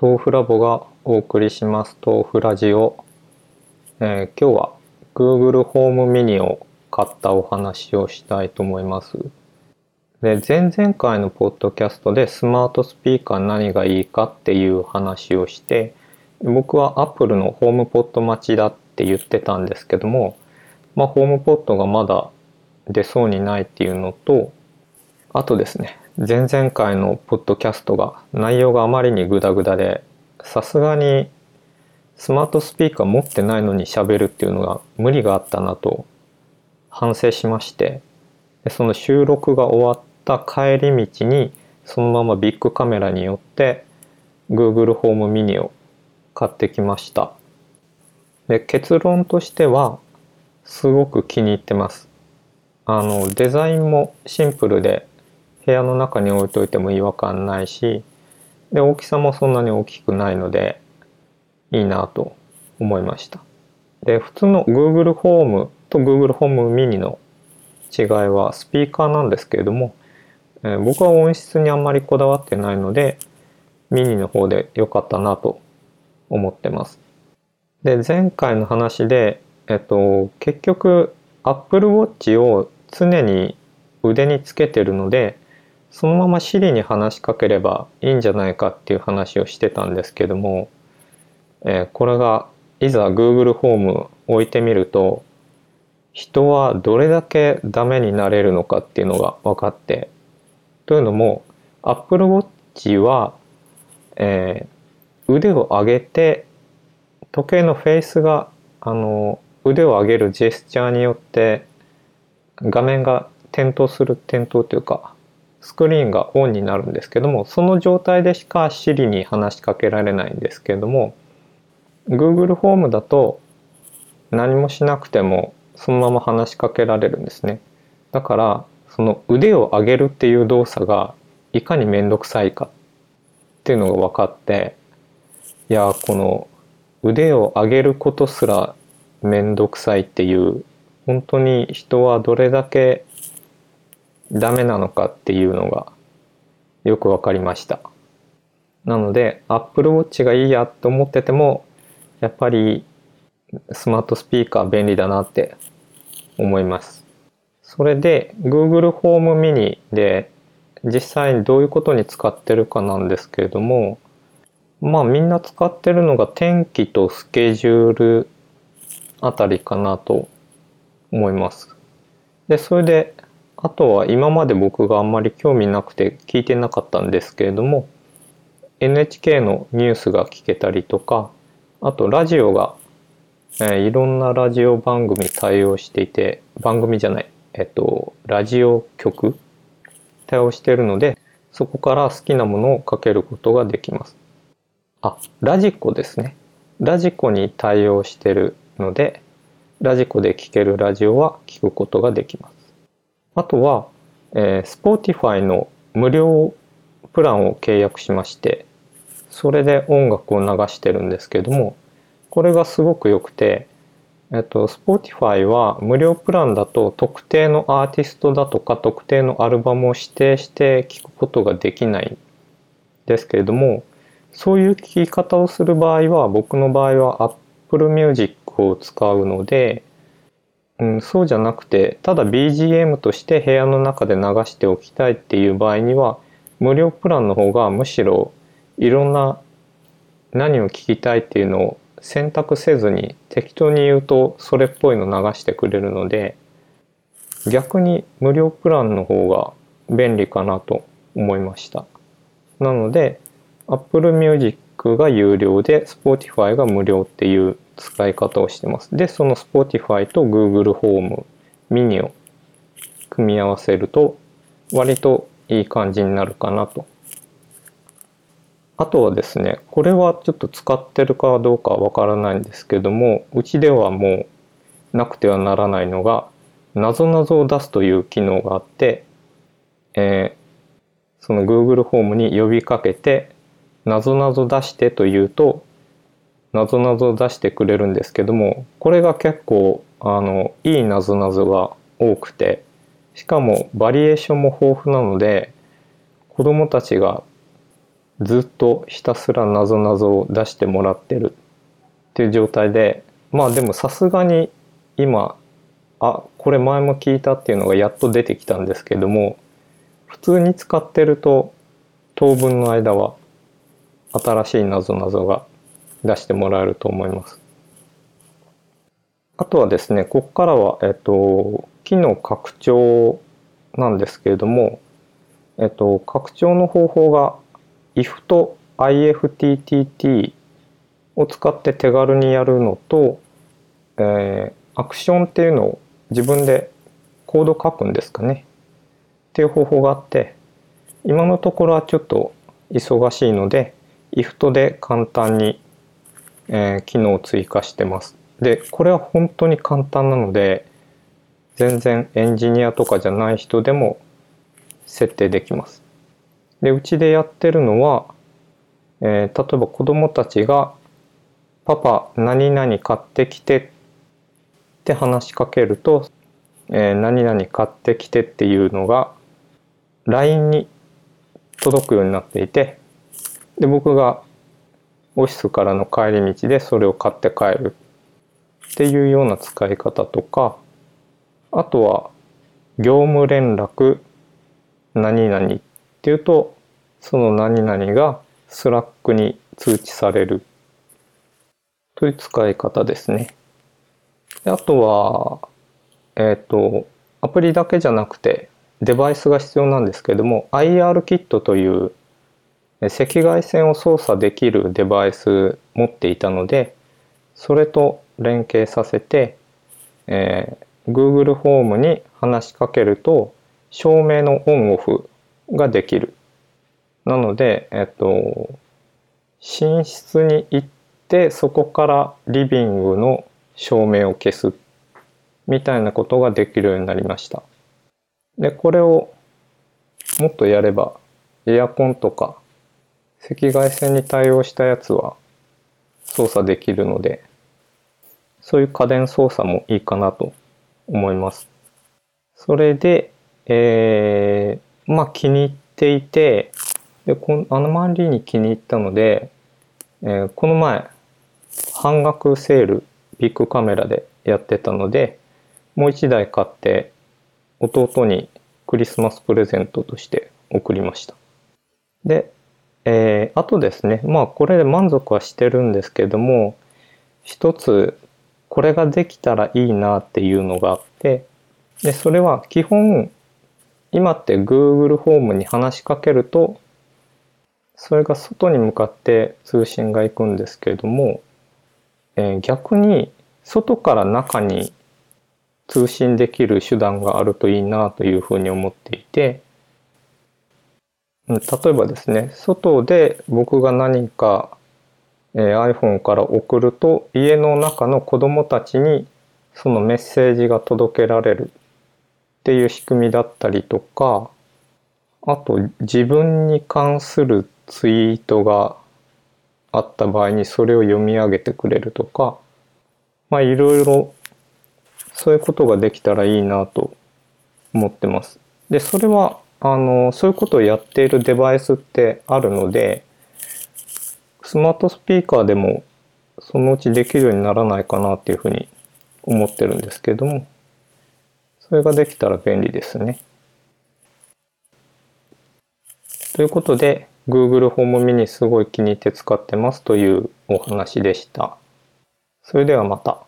豆腐ラボがお送りします。豆腐ラジオ、えー、今日は Google ホームミニを買ったお話をしたいと思います。で前々回のポッドキャストでスマートスピーカー何がいいかっていう話をして僕は Apple のホームポット待ちだって言ってたんですけどもまあホームポットがまだ出そうにないっていうのとあとですね前々回のポッドキャストが内容があまりにグダグダでさすがにスマートスピーカー持ってないのに喋るっていうのが無理があったなと反省しましてでその収録が終わった帰り道にそのままビッグカメラによって Google ホームミニを買ってきました。で結論としてはすごく気に入ってます。あのデザインもシンプルで部屋の中に置いといても違和感ないしで大きさもそんなに大きくないのでいいなと思いました。で普通の Google ホームと Google ホームミニの違いはスピーカーなんですけれども、えー、僕は音質にあんまりこだわってないのでミニの方で良かったなと思ってます。で前回の話でえっと結局 Apple Watch を常に腕につけてるのでそのまま Siri に話しかければいいんじゃないかっていう話をしてたんですけども、えー、これがいざ Google ホーム置いてみると人はどれだけダメになれるのかっていうのが分かってというのも Apple Watch は、えー、腕を上げて時計のフェイスがあの腕を上げるジェスチャーによって画面が点灯する点灯というかスクリーンがオンになるんですけどもその状態でしか Siri に話しかけられないんですけども Google ホームだと何もしなくてもそのまま話しかけられるんですね。だからその腕を上げるっていう動作がいかに面倒くさいかっていうのが分かっていやこの腕を上げることすら面倒くさいっていう本当に人はどれだけダメなのかっていうのがよくわかりました。なので Apple Watch がいいやと思っててもやっぱりスマートスピーカー便利だなって思います。それで Google ホームミニで実際にどういうことに使ってるかなんですけれどもまあみんな使ってるのが天気とスケジュールあたりかなと思います。でそれであとは今まで僕があんまり興味なくて聞いてなかったんですけれども NHK のニュースが聞けたりとかあとラジオが、えー、いろんなラジオ番組対応していて番組じゃないえっとラジオ局対応しているのでそこから好きなものをかけることができます。あラジコですね。ラジコに対応してるのでラジコで聴けるラジオは聞くことができます。あとは、えー、Spotify の無料プランを契約しましてそれで音楽を流してるんですけどもこれがすごく良くて、えっと、Spotify は無料プランだと特定のアーティストだとか特定のアルバムを指定して聴くことができないんですけれどもそういう聴き方をする場合は僕の場合は Apple Music を使うのでうん、そうじゃなくてただ BGM として部屋の中で流しておきたいっていう場合には無料プランの方がむしろいろんな何を聞きたいっていうのを選択せずに適当に言うとそれっぽいの流してくれるので逆に無料プランの方が便利かなと思いました。なので Apple Music が有料で Spotify が無料っていう使い方をしてます。で、その Spotify と Google ホームミニを組み合わせると割といい感じになるかなと。あとはですね、これはちょっと使ってるかどうかわからないんですけども、うちではもうなくてはならないのが、なぞなぞを出すという機能があって、えー、その Google ホームに呼びかけて、なぞなぞ出してというと、なぞなぞ出してくれるんですけどもこれが結構あのいいなぞなぞが多くてしかもバリエーションも豊富なので子どもたちがずっとひたすらなぞなぞを出してもらってるっていう状態でまあでもさすがに今あこれ前も聞いたっていうのがやっと出てきたんですけども普通に使ってると当分の間は新しいなぞなぞが出してもらえると思います。あとはですね、ここからは、えっと、機能拡張なんですけれども、えっと、拡張の方法が if と IFTTT を使って手軽にやるのと、えー、アクションっていうのを自分でコード書くんですかねっていう方法があって今のところはちょっと忙しいので IFT で簡単に、えー、機能を追加してます。でこれは本当に簡単なので全然エンジニアとかじゃない人でも設定できます。でうちでやってるのは、えー、例えば子供たちが「パパ何々買ってきて」って話しかけると「えー、何々買ってきて」っていうのが LINE に届くようになっていてで僕がオフィスからの帰り道でそれを買って帰るっていうような使い方とかあとは業務連絡何々っていうとその何々が Slack に通知されるという使い方ですね。であとは、えっ、ー、と、アプリだけじゃなくてデバイスが必要なんですけども IR キットという赤外線を操作できるデバイス持っていたのでそれと連携させて、えー、Google ホームに話しかけると照明のオンオフができる。なので、えっと、寝室に行ってそこからリビングの照明を消すみたいなことができるようになりました。で、これをもっとやればエアコンとか赤外線に対応したやつは操作できるのでそういう家電操作もいいかなと思います。それで、えー、まあ気に入っていて、で、このあのまりに気に入ったので、えー、この前、半額セール、ビッグカメラでやってたので、もう一台買って弟にクリスマスプレゼントとして送りました。で、えー、あとですね、まあこれで満足はしてるんですけども、一つこれができたらいいなっていうのがあってでそれは基本今って Google ホームに話しかけるとそれが外に向かって通信が行くんですけれども、えー、逆に外から中に通信できる手段があるといいなというふうに思っていて例えばですね外で僕が何かえ iPhone から送ると家の中の子供たちにそのメッセージが届けられるっていう仕組みだったりとかあと自分に関するツイートがあった場合にそれを読み上げてくれるとかまあいろいろそういうことができたらいいなと思ってます。でそれはあのそういうことをやっているデバイスってあるのでスマートスピーカーでもそのうちできるようにならないかなっていうふうに思ってるんですけども、それができたら便利ですね。ということで、Google ホームミニすごい気に入って使ってますというお話でした。それではまた。